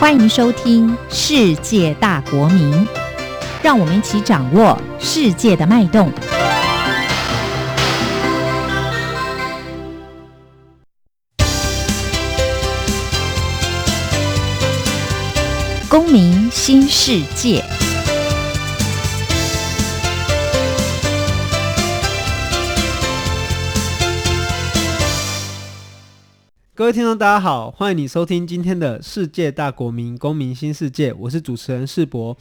欢迎收听《世界大国民》，让我们一起掌握世界的脉动。公民新世界。各位听众，大家好，欢迎你收听今天的世界大国民公民新世界，我是主持人世博。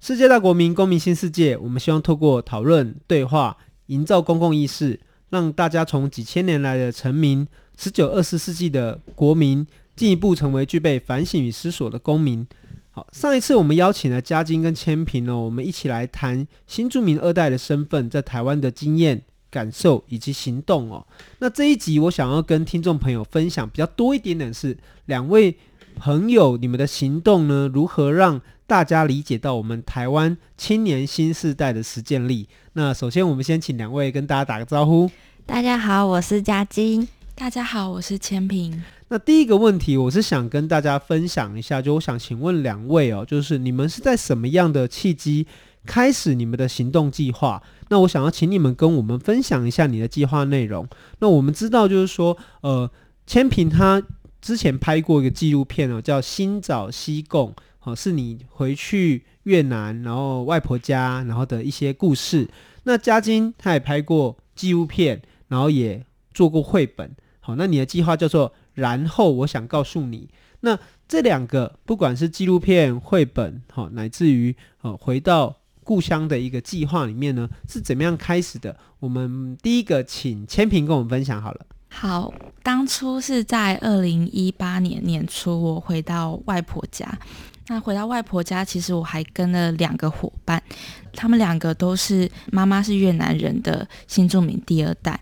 世界大国民公民新世界，我们希望透过讨论、对话，营造公共意识，让大家从几千年来的臣民，十九、二十世纪的国民，进一步成为具备反省与思索的公民。好，上一次我们邀请了嘉金跟千平呢，我们一起来谈新住民二代的身份在台湾的经验。感受以及行动哦。那这一集我想要跟听众朋友分享比较多一点点是两位朋友，你们的行动呢，如何让大家理解到我们台湾青年新世代的实践力？那首先我们先请两位跟大家打个招呼。大家好，我是嘉晶。大家好，我是千平。那第一个问题，我是想跟大家分享一下，就我想请问两位哦，就是你们是在什么样的契机开始你们的行动计划？那我想要请你们跟我们分享一下你的计划内容。那我们知道，就是说，呃，千平他之前拍过一个纪录片哦，叫《新早西贡》，好，是你回去越南，然后外婆家，然后的一些故事。那嘉金他也拍过纪录片，然后也做过绘本。好，那你的计划叫做“然后我想告诉你”。那这两个，不管是纪录片、绘本，好，乃至于呃，回到。故乡的一个计划里面呢，是怎么样开始的？我们第一个请千平跟我们分享好了。好，当初是在二零一八年年初，我回到外婆家。那回到外婆家，其实我还跟了两个伙伴，他们两个都是妈妈是越南人的新住民第二代。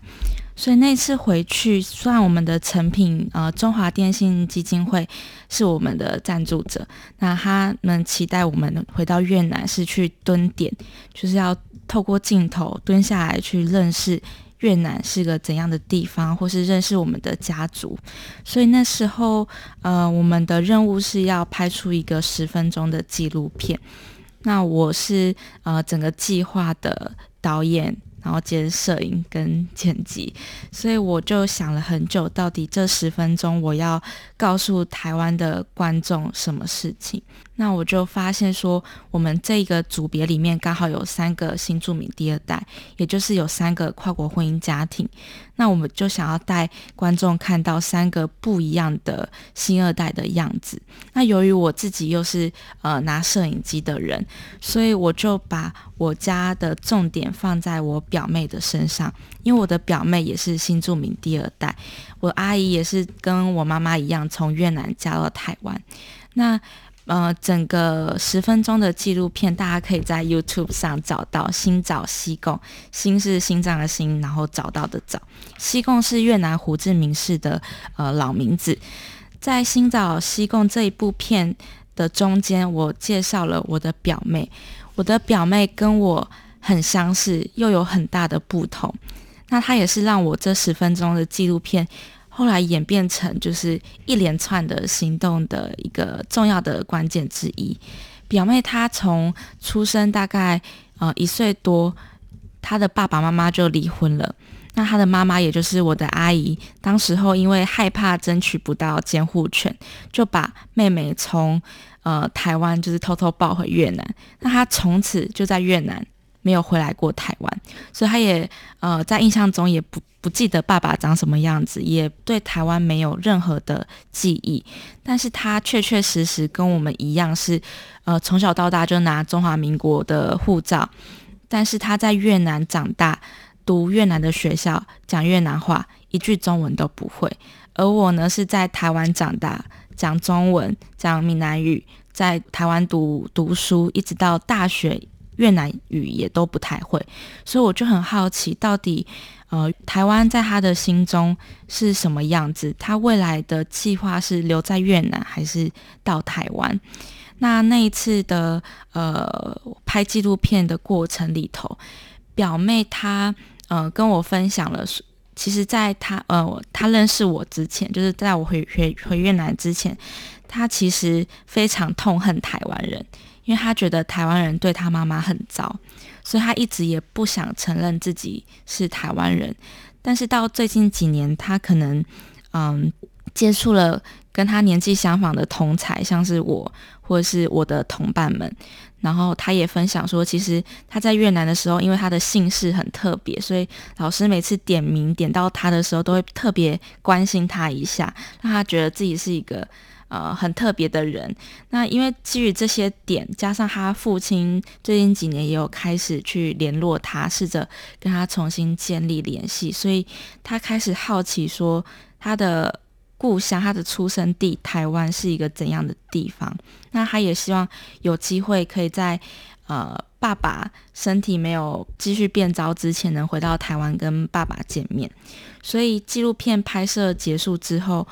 所以那次回去，虽然我们的成品呃中华电信基金会是我们的赞助者，那他们期待我们回到越南是去蹲点，就是要透过镜头蹲下来去认识越南是个怎样的地方，或是认识我们的家族。所以那时候呃我们的任务是要拍出一个十分钟的纪录片。那我是呃整个计划的导演。然后接着摄影跟剪辑，所以我就想了很久，到底这十分钟我要告诉台湾的观众什么事情？那我就发现说，我们这个组别里面刚好有三个新住民第二代，也就是有三个跨国婚姻家庭。那我们就想要带观众看到三个不一样的新二代的样子。那由于我自己又是呃拿摄影机的人，所以我就把我家的重点放在我表妹的身上，因为我的表妹也是新住民第二代，我阿姨也是跟我妈妈一样从越南嫁到台湾。那呃，整个十分钟的纪录片，大家可以在 YouTube 上找到“新早西贡”。新是心脏的新，然后找到的找。西贡是越南胡志明市的呃老名字。在“新早西贡”这一部片的中间，我介绍了我的表妹。我的表妹跟我很相似，又有很大的不同。那她也是让我这十分钟的纪录片。后来演变成就是一连串的行动的一个重要的关键之一。表妹她从出生大概呃一岁多，她的爸爸妈妈就离婚了。那她的妈妈也就是我的阿姨，当时候因为害怕争取不到监护权，就把妹妹从呃台湾就是偷偷抱回越南。那她从此就在越南。没有回来过台湾，所以他也呃在印象中也不不记得爸爸长什么样子，也对台湾没有任何的记忆。但是他确确实实跟我们一样是，呃从小到大就拿中华民国的护照，但是他在越南长大，读越南的学校，讲越南话，一句中文都不会。而我呢是在台湾长大，讲中文，讲闽南语，在台湾读读书，一直到大学。越南语也都不太会，所以我就很好奇，到底呃台湾在他的心中是什么样子？他未来的计划是留在越南还是到台湾？那那一次的呃拍纪录片的过程里头，表妹她呃跟我分享了，其实在她呃她认识我之前，就是在我回回回越南之前，他其实非常痛恨台湾人，因为他觉得台湾人对他妈妈很糟，所以他一直也不想承认自己是台湾人。但是到最近几年，他可能嗯接触了跟他年纪相仿的同才，像是我或者是我的同伴们。然后他也分享说，其实他在越南的时候，因为他的姓氏很特别，所以老师每次点名点到他的时候，都会特别关心他一下，让他觉得自己是一个呃很特别的人。那因为基于这些点，加上他父亲最近几年也有开始去联络他，试着跟他重新建立联系，所以他开始好奇说他的。故乡，他的出生地台湾是一个怎样的地方？那他也希望有机会可以在呃爸爸身体没有继续变糟之前，能回到台湾跟爸爸见面。所以纪录片拍摄结束之后，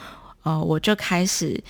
呃，我就开始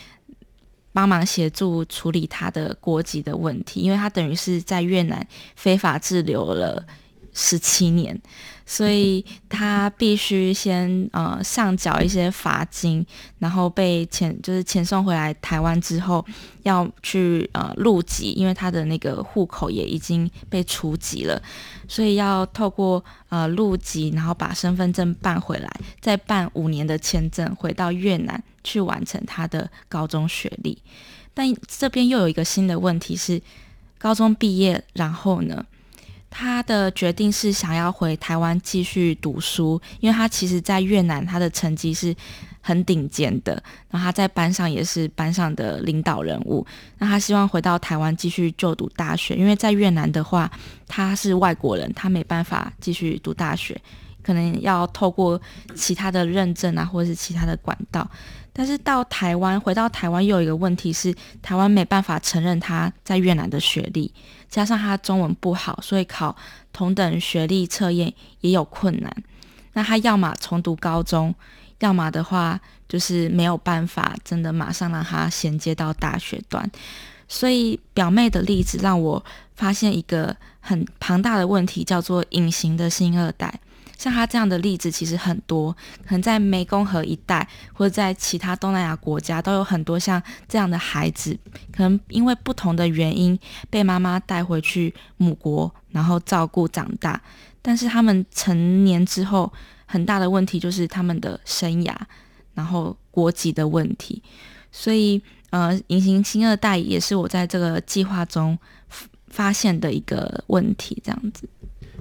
帮忙协助处理他的国籍的问题，因为他等于是在越南非法滞留了十七年。所以他必须先呃上缴一些罚金，然后被遣就是遣送回来台湾之后，要去呃入籍，因为他的那个户口也已经被除籍了，所以要透过呃入籍，然后把身份证办回来，再办五年的签证回到越南去完成他的高中学历。但这边又有一个新的问题是，高中毕业然后呢？他的决定是想要回台湾继续读书，因为他其实在越南他的成绩是很顶尖的，然后他在班上也是班上的领导人物。那他希望回到台湾继续就读大学，因为在越南的话他是外国人，他没办法继续读大学，可能要透过其他的认证啊，或者是其他的管道。但是到台湾，回到台湾又有一个问题是，台湾没办法承认他在越南的学历。加上他中文不好，所以考同等学历测验也有困难。那他要么重读高中，要么的话就是没有办法真的马上让他衔接到大学段。所以表妹的例子让我发现一个很庞大的问题，叫做隐形的新二代。像他这样的例子其实很多，可能在湄公河一带或者在其他东南亚国家都有很多像这样的孩子，可能因为不同的原因被妈妈带回去母国，然后照顾长大。但是他们成年之后，很大的问题就是他们的生涯，然后国籍的问题。所以，呃，隐形新二代也是我在这个计划中发现的一个问题，这样子。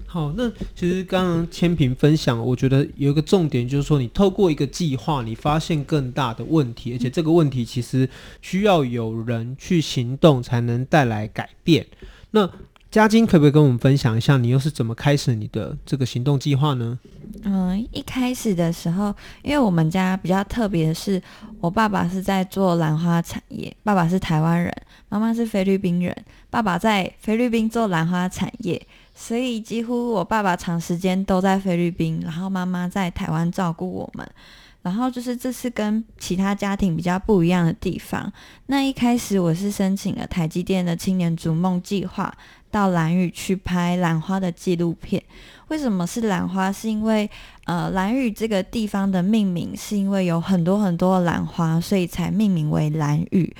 好，那其实刚刚千平分享，我觉得有一个重点就是说，你透过一个计划，你发现更大的问题，而且这个问题其实需要有人去行动才能带来改变。那嘉金可不可以跟我们分享一下，你又是怎么开始你的这个行动计划呢？嗯，一开始的时候，因为我们家比较特别的是，我爸爸是在做兰花产业，爸爸是台湾人，妈妈是菲律宾人，爸爸在菲律宾做兰花产业。所以几乎我爸爸长时间都在菲律宾，然后妈妈在台湾照顾我们。然后就是这是跟其他家庭比较不一样的地方。那一开始我是申请了台积电的青年逐梦计划，到兰屿去拍兰花的纪录片。为什么是兰花？是因为呃兰屿这个地方的命名是因为有很多很多的兰花，所以才命名为兰屿。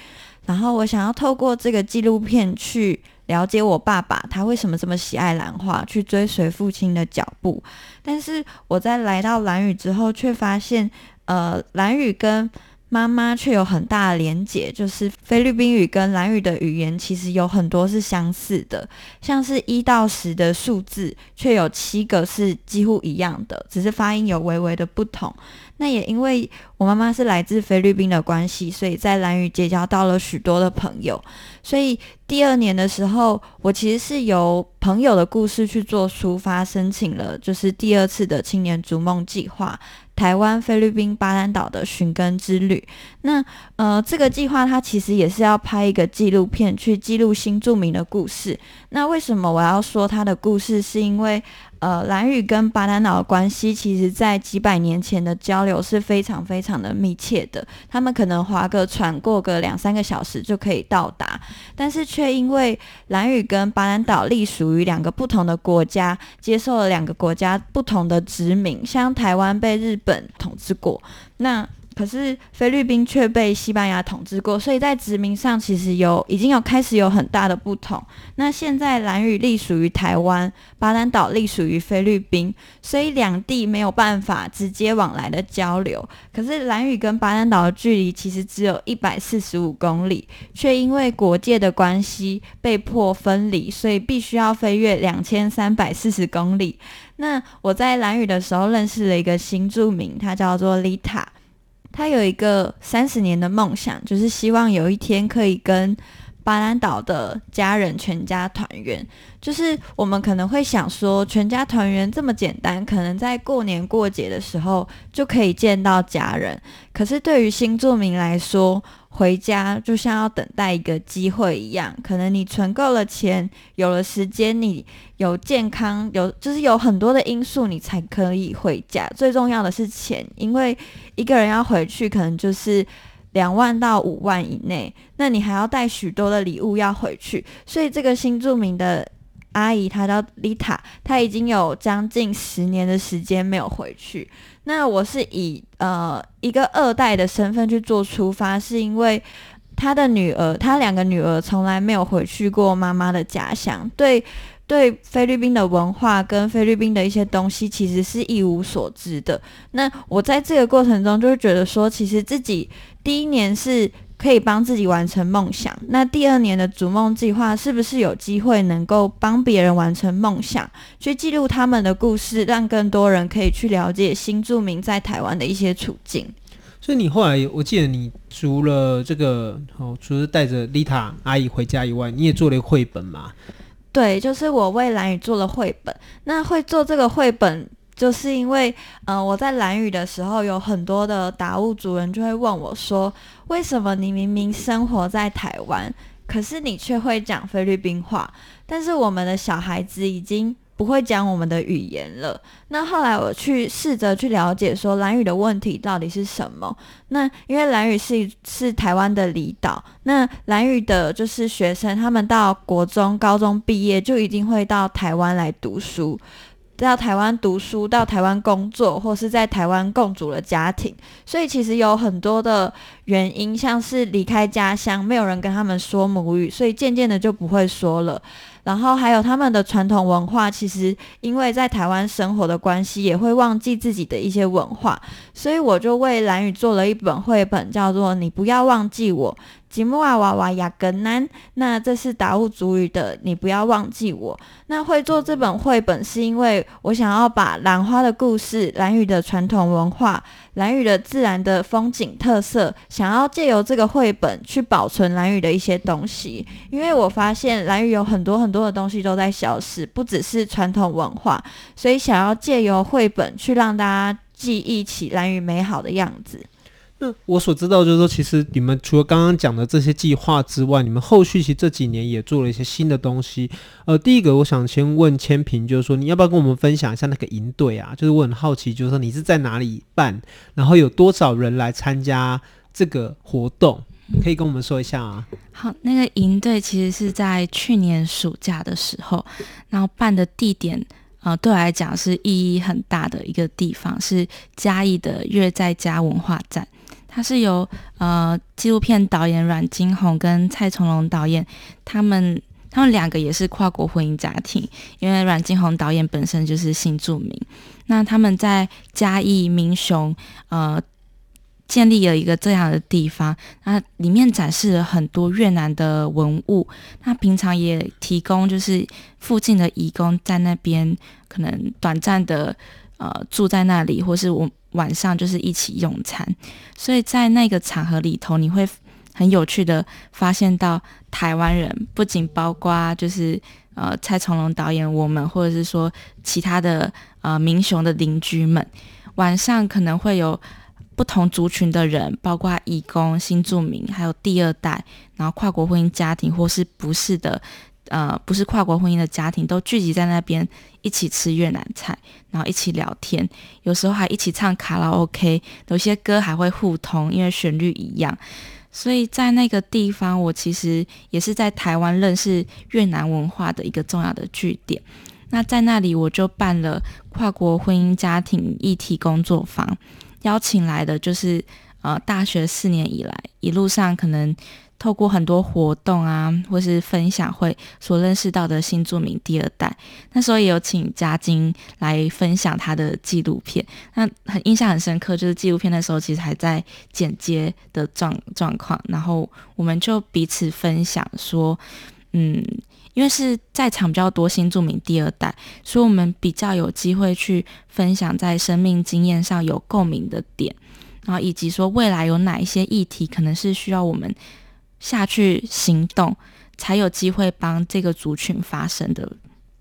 然后我想要透过这个纪录片去。了解我爸爸，他为什么这么喜爱兰花，去追随父亲的脚步。但是我在来到兰屿之后，却发现，呃，兰语跟妈妈却有很大的连结，就是菲律宾语跟兰语的语言其实有很多是相似的，像是一到十的数字，却有七个是几乎一样的，只是发音有微微的不同。那也因为我妈妈是来自菲律宾的关系，所以在兰屿结交到了许多的朋友。所以第二年的时候，我其实是由朋友的故事去做出发，申请了就是第二次的青年逐梦计划——台湾菲律宾巴丹岛的寻根之旅。那呃，这个计划它其实也是要拍一个纪录片，去记录新住民的故事。那为什么我要说他的故事？是因为呃，兰屿跟巴丹岛的关系，其实在几百年前的交流是非常非常的密切的。他们可能划个船过个两三个小时就可以到达，但是却因为兰屿跟巴丹岛隶属于两个不同的国家，接受了两个国家不同的殖民，像台湾被日本统治过，那可是菲律宾却被西班牙统治过，所以在殖民上其实有已经有开始有很大的不同。那现在兰屿隶属于台湾，巴兰岛隶属于菲律宾，所以两地没有办法直接往来的交流。可是兰屿跟巴兰岛的距离其实只有一百四十五公里，却因为国界的关系被迫分离，所以必须要飞越两千三百四十公里。那我在兰屿的时候认识了一个新住民，他叫做丽塔。他有一个三十年的梦想，就是希望有一天可以跟巴兰岛的家人全家团圆。就是我们可能会想说，全家团圆这么简单，可能在过年过节的时候就可以见到家人。可是对于新住民来说，回家就像要等待一个机会一样，可能你存够了钱，有了时间，你有健康，有就是有很多的因素，你才可以回家。最重要的是钱，因为一个人要回去，可能就是两万到五万以内，那你还要带许多的礼物要回去，所以这个新著名的阿姨，她叫丽塔，她已经有将近十年的时间没有回去。那我是以呃一个二代的身份去做出发，是因为他的女儿，他两个女儿从来没有回去过妈妈的家乡，对对菲律宾的文化跟菲律宾的一些东西，其实是一无所知的。那我在这个过程中，就会觉得说，其实自己第一年是。可以帮自己完成梦想。那第二年的逐梦计划是不是有机会能够帮别人完成梦想，去记录他们的故事，让更多人可以去了解新住民在台湾的一些处境？所以你后来，我记得你除了这个哦，除了带着丽塔阿姨回家以外，你也做了一个绘本嘛？对，就是我为蓝宇做了绘本。那会做这个绘本。就是因为，呃，我在兰屿的时候，有很多的达悟族人就会问我说：“为什么你明明生活在台湾，可是你却会讲菲律宾话？但是我们的小孩子已经不会讲我们的语言了。”那后来我去试着去了解说兰屿的问题到底是什么。那因为兰屿是是台湾的离岛，那兰屿的就是学生，他们到国中、高中毕业就一定会到台湾来读书。到台湾读书，到台湾工作，或是在台湾共组了家庭，所以其实有很多的原因，像是离开家乡，没有人跟他们说母语，所以渐渐的就不会说了。然后还有他们的传统文化，其实因为在台湾生活的关系，也会忘记自己的一些文化，所以我就为蓝宇做了一本绘本，叫做《你不要忘记我》。吉木瓦娃娃雅格南，那这是达悟族语的，你不要忘记我。那会做这本绘本，是因为我想要把兰花的故事、兰屿的传统文化、兰屿的自然的风景特色，想要借由这个绘本去保存兰屿的一些东西。因为我发现兰屿有很多很多的东西都在消失，不只是传统文化，所以想要借由绘本去让大家记忆起兰屿美好的样子。我所知道就是说，其实你们除了刚刚讲的这些计划之外，你们后续其实这几年也做了一些新的东西。呃，第一个我想先问千平，就是说你要不要跟我们分享一下那个营队啊？就是我很好奇，就是说你是在哪里办，然后有多少人来参加这个活动，可以跟我们说一下啊？好，那个营队其实是在去年暑假的时候，然后办的地点。呃，对我来讲是意义很大的一个地方，是嘉义的乐在家文化站。它是由呃纪录片导演阮经宏跟蔡崇隆导演，他们他们两个也是跨国婚姻家庭，因为阮经宏导演本身就是新住民。那他们在嘉义民雄呃。建立了一个这样的地方，那里面展示了很多越南的文物。那平常也提供就是附近的移工在那边可能短暂的呃住在那里，或是我晚上就是一起用餐。所以在那个场合里头，你会很有趣的发现到台湾人，不仅包括就是呃蔡崇隆导演我们，或者是说其他的呃民雄的邻居们，晚上可能会有。不同族群的人，包括义工、新住民，还有第二代，然后跨国婚姻家庭或是不是的，呃，不是跨国婚姻的家庭，都聚集在那边一起吃越南菜，然后一起聊天，有时候还一起唱卡拉 OK，有些歌还会互通，因为旋律一样。所以在那个地方，我其实也是在台湾认识越南文化的一个重要的据点。那在那里，我就办了跨国婚姻家庭议题工作坊。邀请来的就是呃大学四年以来，一路上可能透过很多活动啊，或是分享会所认识到的新著名第二代。那时候也有请嘉金来分享他的纪录片，那很印象很深刻，就是纪录片的时候其实还在剪接的状状况，然后我们就彼此分享说，嗯。因为是在场比较多新著名第二代，所以我们比较有机会去分享在生命经验上有共鸣的点，然后以及说未来有哪一些议题可能是需要我们下去行动，才有机会帮这个族群发声的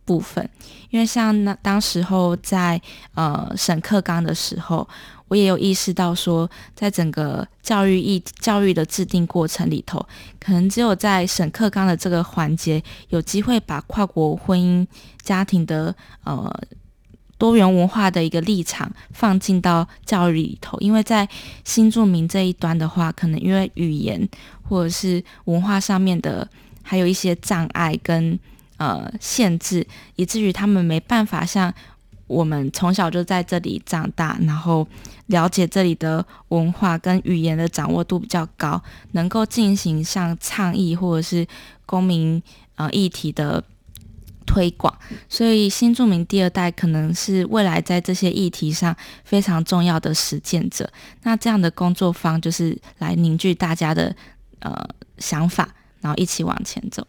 部分。因为像那当时候在呃审课纲的时候。我也有意识到说，在整个教育意教育的制定过程里头，可能只有在审课纲的这个环节，有机会把跨国婚姻家庭的呃多元文化的一个立场放进到教育里头。因为在新住民这一端的话，可能因为语言或者是文化上面的还有一些障碍跟呃限制，以至于他们没办法像。我们从小就在这里长大，然后了解这里的文化跟语言的掌握度比较高，能够进行像倡议或者是公民呃议题的推广。所以新住民第二代可能是未来在这些议题上非常重要的实践者。那这样的工作坊就是来凝聚大家的呃想法，然后一起往前走。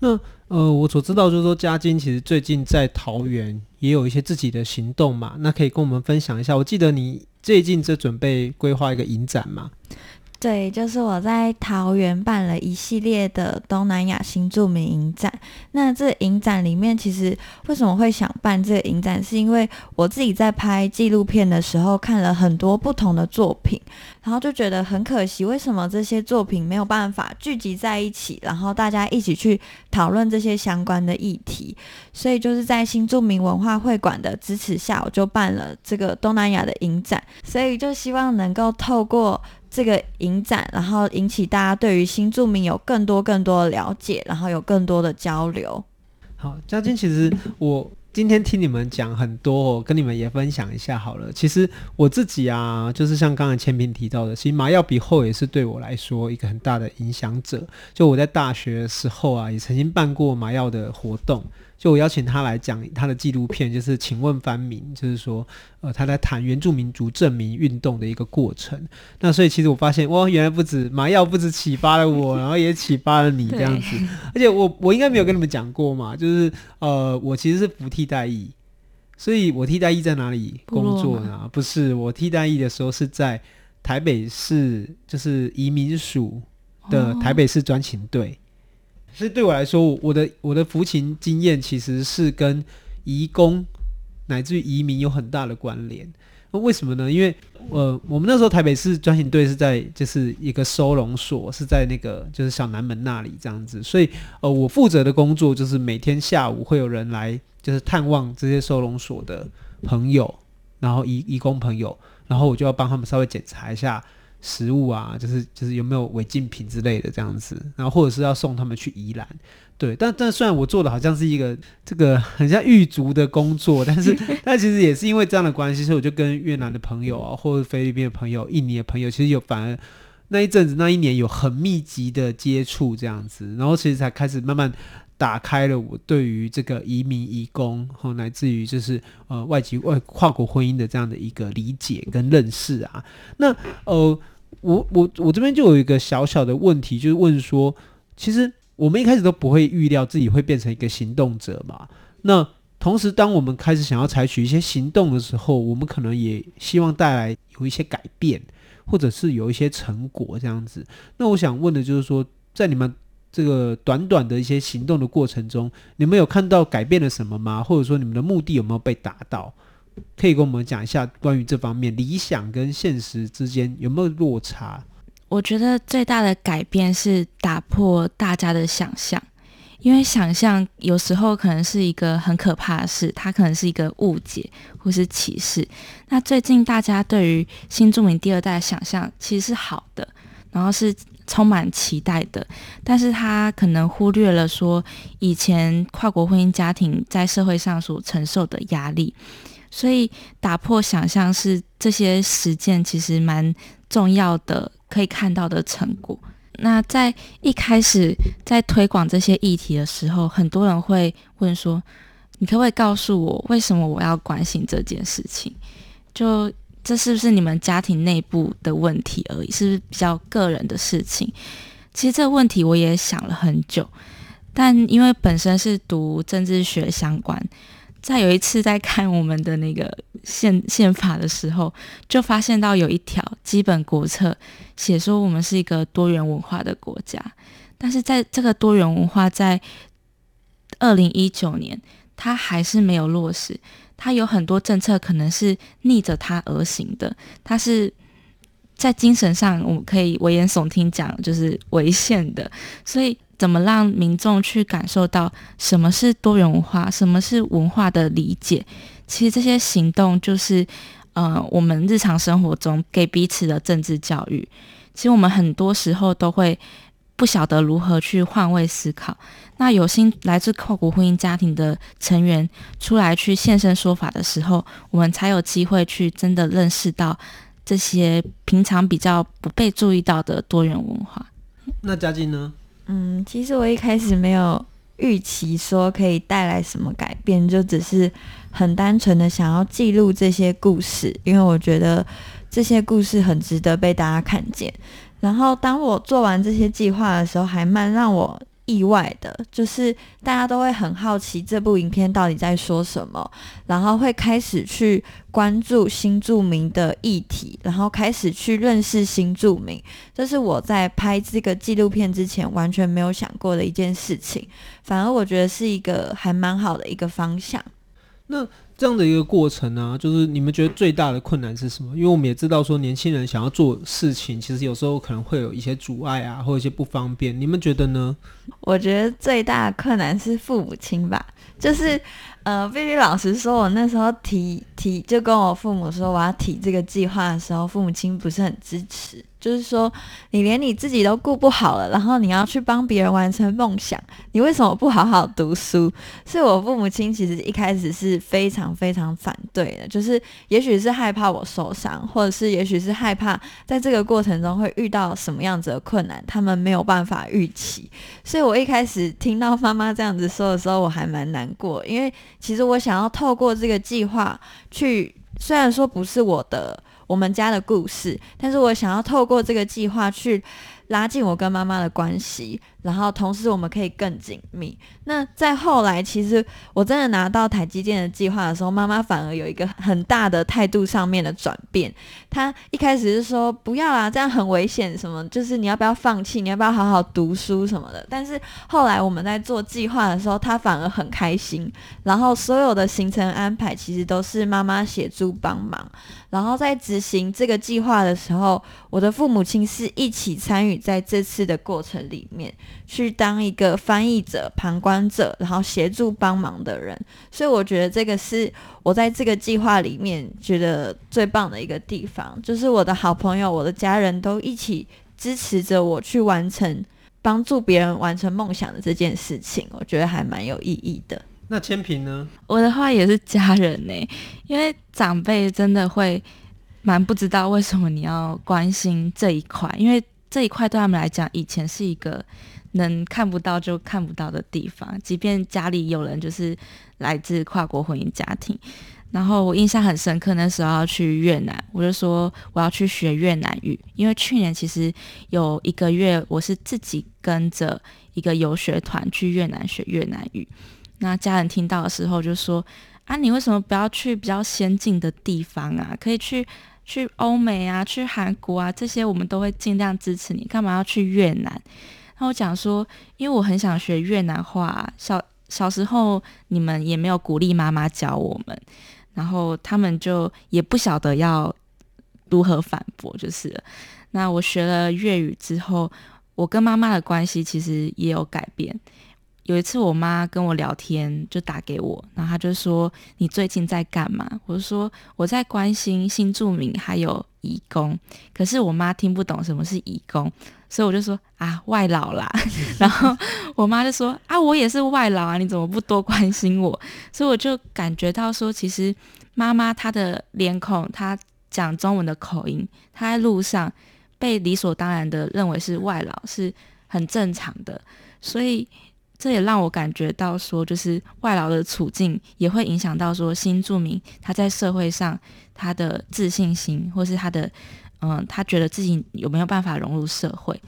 那呃，我所知道就是说，嘉金其实最近在桃园也有一些自己的行动嘛，那可以跟我们分享一下。我记得你最近在准备规划一个影展嘛。对，就是我在桃园办了一系列的东南亚新著名影展。那这影展里面，其实为什么会想办这个影展，是因为我自己在拍纪录片的时候看了很多不同的作品，然后就觉得很可惜，为什么这些作品没有办法聚集在一起，然后大家一起去讨论这些相关的议题。所以就是在新著名文化会馆的支持下，我就办了这个东南亚的影展。所以就希望能够透过这个影展，然后引起大家对于新住民有更多更多的了解，然后有更多的交流。好，嘉晶，其实我今天听你们讲很多，跟你们也分享一下好了。其实我自己啊，就是像刚才千平提到的，其实麻药比后也是对我来说一个很大的影响者。就我在大学的时候啊，也曾经办过麻药的活动。就我邀请他来讲他的纪录片，就是请问番民，就是说，呃，他在谈原住民族证明运动的一个过程。那所以其实我发现，哇，原来不止麻药不止启发了我，然后也启发了你这样子。而且我我应该没有跟你们讲过嘛，就是呃，我其实是不替代役，所以我替代役在哪里工作呢？不是，我替代役的时候是在台北市，就是移民署的台北市专勤队。哦所以对我来说，我的我的服勤经验其实是跟移工乃至于移民有很大的关联。那为什么呢？因为呃，我们那时候台北市专勤队是在就是一个收容所，是在那个就是小南门那里这样子。所以呃，我负责的工作就是每天下午会有人来就是探望这些收容所的朋友，然后移移工朋友，然后我就要帮他们稍微检查一下。食物啊，就是就是有没有违禁品之类的这样子，然后或者是要送他们去宜兰，对，但但虽然我做的好像是一个这个很像狱卒的工作，但是 但其实也是因为这样的关系，所以我就跟越南的朋友啊，或者菲律宾的朋友、印尼的朋友，其实有反而那一阵子那一年有很密集的接触这样子，然后其实才开始慢慢打开了我对于这个移民移工，和乃至于就是呃外籍外跨国婚姻的这样的一个理解跟认识啊，那呃。我我我这边就有一个小小的问题，就是问说，其实我们一开始都不会预料自己会变成一个行动者嘛。那同时，当我们开始想要采取一些行动的时候，我们可能也希望带来有一些改变，或者是有一些成果这样子。那我想问的就是说，在你们这个短短的一些行动的过程中，你们有看到改变了什么吗？或者说，你们的目的有没有被达到？可以跟我们讲一下关于这方面理想跟现实之间有没有落差？我觉得最大的改变是打破大家的想象，因为想象有时候可能是一个很可怕的事，它可能是一个误解或是歧视。那最近大家对于新住民第二代的想象其实是好的，然后是充满期待的，但是他可能忽略了说以前跨国婚姻家庭在社会上所承受的压力。所以打破想象是这些实践其实蛮重要的，可以看到的成果。那在一开始在推广这些议题的时候，很多人会问说：“你可不可以告诉我，为什么我要关心这件事情？就这是不是你们家庭内部的问题而已？是不是比较个人的事情？”其实这个问题我也想了很久，但因为本身是读政治学相关。在有一次在看我们的那个宪 宪法的时候，就发现到有一条基本国策写说我们是一个多元文化的国家，但是在这个多元文化在二零一九年，它还是没有落实，它有很多政策可能是逆着它而行的，它是在精神上我们可以危言耸听讲就是违宪的，所以。怎么让民众去感受到什么是多元文化，什么是文化的理解？其实这些行动就是，呃，我们日常生活中给彼此的政治教育。其实我们很多时候都会不晓得如何去换位思考。那有心来自跨国婚姻家庭的成员出来去现身说法的时候，我们才有机会去真的认识到这些平常比较不被注意到的多元文化。那嘉靖呢？嗯，其实我一开始没有预期说可以带来什么改变，就只是很单纯的想要记录这些故事，因为我觉得这些故事很值得被大家看见。然后当我做完这些计划的时候，还蛮让我。意外的就是，大家都会很好奇这部影片到底在说什么，然后会开始去关注新著名的议题，然后开始去认识新著名。这是我在拍这个纪录片之前完全没有想过的一件事情，反而我觉得是一个还蛮好的一个方向。那。这样的一个过程呢、就是你们觉得最大的困难是什么？因为我们也知道说，年轻人想要做事情，其实有时候可能会有一些阻碍啊，或者一些不方便。你们觉得呢？我觉得最大的困难是父母亲吧，就是。呃，必须老实说，我那时候提提就跟我父母说我要提这个计划的时候，父母亲不是很支持，就是说你连你自己都顾不好了，然后你要去帮别人完成梦想，你为什么不好好读书？所以我父母亲其实一开始是非常非常反对的，就是也许是害怕我受伤，或者是也许是害怕在这个过程中会遇到什么样子的困难，他们没有办法预期。所以我一开始听到妈妈这样子说的时候，我还蛮难过，因为。其实我想要透过这个计划去，虽然说不是我的我们家的故事，但是我想要透过这个计划去拉近我跟妈妈的关系。然后，同时我们可以更紧密。那在后来，其实我真的拿到台积电的计划的时候，妈妈反而有一个很大的态度上面的转变。她一开始是说不要啦，这样很危险，什么就是你要不要放弃，你要不要好好读书什么的。但是后来我们在做计划的时候，她反而很开心。然后所有的行程安排其实都是妈妈协助帮忙。然后在执行这个计划的时候，我的父母亲是一起参与在这次的过程里面。去当一个翻译者、旁观者，然后协助帮忙的人，所以我觉得这个是我在这个计划里面觉得最棒的一个地方，就是我的好朋友、我的家人都一起支持着我去完成帮助别人完成梦想的这件事情，我觉得还蛮有意义的。那千平呢？我的话也是家人呢，因为长辈真的会蛮不知道为什么你要关心这一块，因为这一块对他们来讲以前是一个。能看不到就看不到的地方，即便家里有人就是来自跨国婚姻家庭，然后我印象很深刻，那时候要去越南，我就说我要去学越南语，因为去年其实有一个月我是自己跟着一个游学团去越南学越南语，那家人听到的时候就说啊，你为什么不要去比较先进的地方啊？可以去去欧美啊，去韩国啊，这些我们都会尽量支持你，干嘛要去越南？那我讲说，因为我很想学越南话，小小时候你们也没有鼓励妈妈教我们，然后他们就也不晓得要如何反驳，就是。那我学了粤语之后，我跟妈妈的关系其实也有改变。有一次我妈跟我聊天，就打给我，然后她就说：“你最近在干嘛？”我就说：“我在关心新住民还有移工。”可是我妈听不懂什么是移工。所以我就说啊，外劳啦，然后我妈就说啊，我也是外劳啊，你怎么不多关心我？所以我就感觉到说，其实妈妈她的脸孔，她讲中文的口音，她在路上被理所当然的认为是外劳，是很正常的。所以这也让我感觉到说，就是外劳的处境也会影响到说新住民他在社会上他的自信心，或是他的嗯，他觉得自己有没有办法融入社会。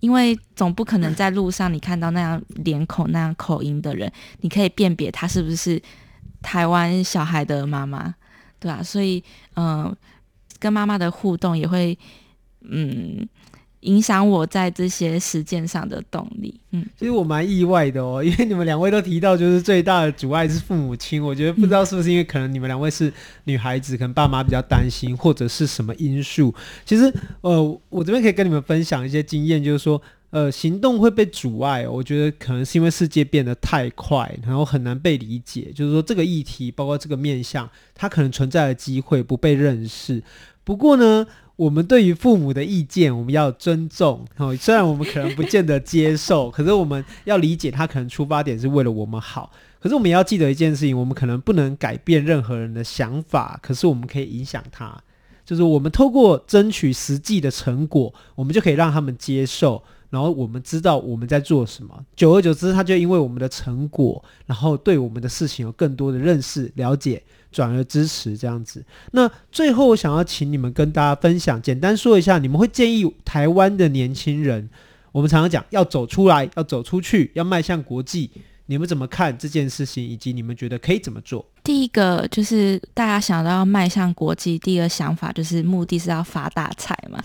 因为总不可能在路上你看到那样脸孔、那样口音的人，你可以辨别他是不是台湾小孩的妈妈，对吧？所以，嗯、跟妈妈的互动也会，嗯。影响我在这些实践上的动力。嗯，其实我蛮意外的哦，因为你们两位都提到，就是最大的阻碍是父母亲。我觉得不知道是不是因为可能你们两位是女孩子，可能爸妈比较担心，或者是什么因素。其实，呃，我这边可以跟你们分享一些经验，就是说，呃，行动会被阻碍。我觉得可能是因为世界变得太快，然后很难被理解。就是说，这个议题，包括这个面向，它可能存在的机会不被认识。不过呢，我们对于父母的意见，我们要尊重。哦，虽然我们可能不见得接受，可是我们要理解他可能出发点是为了我们好。可是我们也要记得一件事情，我们可能不能改变任何人的想法，可是我们可以影响他。就是我们透过争取实际的成果，我们就可以让他们接受。然后我们知道我们在做什么，久而久之，他就因为我们的成果，然后对我们的事情有更多的认识、了解，转而支持这样子。那最后，我想要请你们跟大家分享，简单说一下，你们会建议台湾的年轻人，我们常常讲要走出来，要走出去，要迈向国际。你们怎么看这件事情，以及你们觉得可以怎么做？第一个就是大家想到要迈向国际，第一个想法就是目的是要发大财嘛。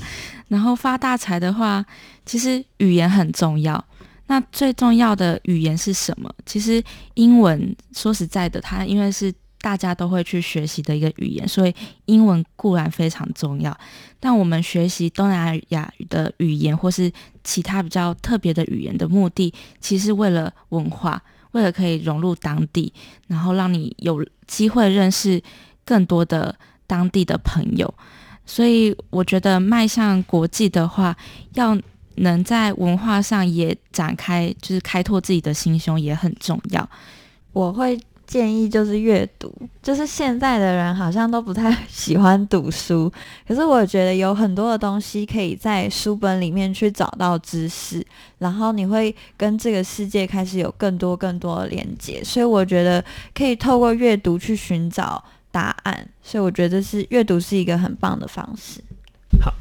然后发大财的话，其实语言很重要。那最重要的语言是什么？其实英文，说实在的，它因为是大家都会去学习的一个语言，所以英文固然非常重要。但我们学习东南亚的语言或是其他比较特别的语言的目的，其实为了文化。为了可以融入当地，然后让你有机会认识更多的当地的朋友，所以我觉得迈向国际的话，要能在文化上也展开，就是开拓自己的心胸也很重要。我会。建议就是阅读，就是现在的人好像都不太 喜欢读书，可是我觉得有很多的东西可以在书本里面去找到知识，然后你会跟这个世界开始有更多更多的连接，所以我觉得可以透过阅读去寻找答案，所以我觉得是阅读是一个很棒的方式。好，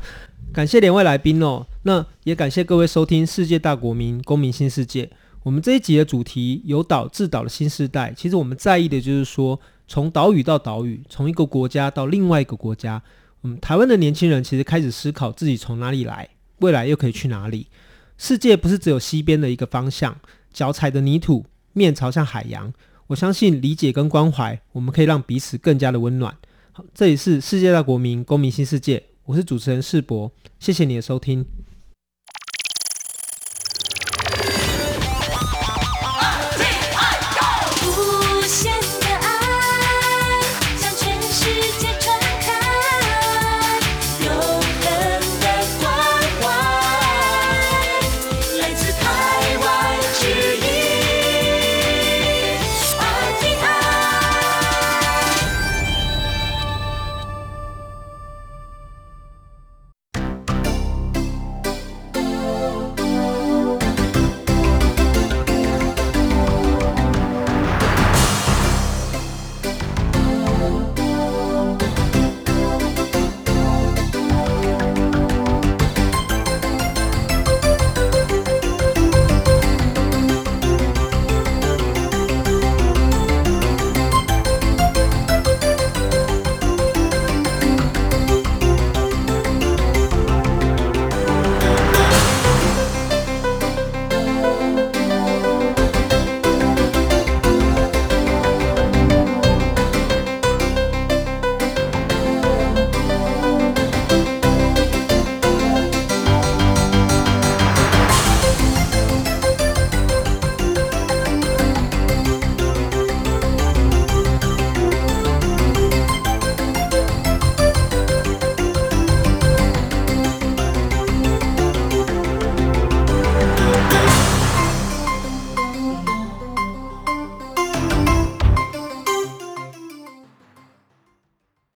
感谢两位来宾哦，那也感谢各位收听《世界大国民公民新世界》。我们这一集的主题由岛至岛的新世代，其实我们在意的就是说，从岛屿到岛屿，从一个国家到另外一个国家，嗯，台湾的年轻人其实开始思考自己从哪里来，未来又可以去哪里。世界不是只有西边的一个方向，脚踩的泥土，面朝向海洋。我相信理解跟关怀，我们可以让彼此更加的温暖。好，这里是世界大国民公民新世界，我是主持人世博，谢谢你的收听。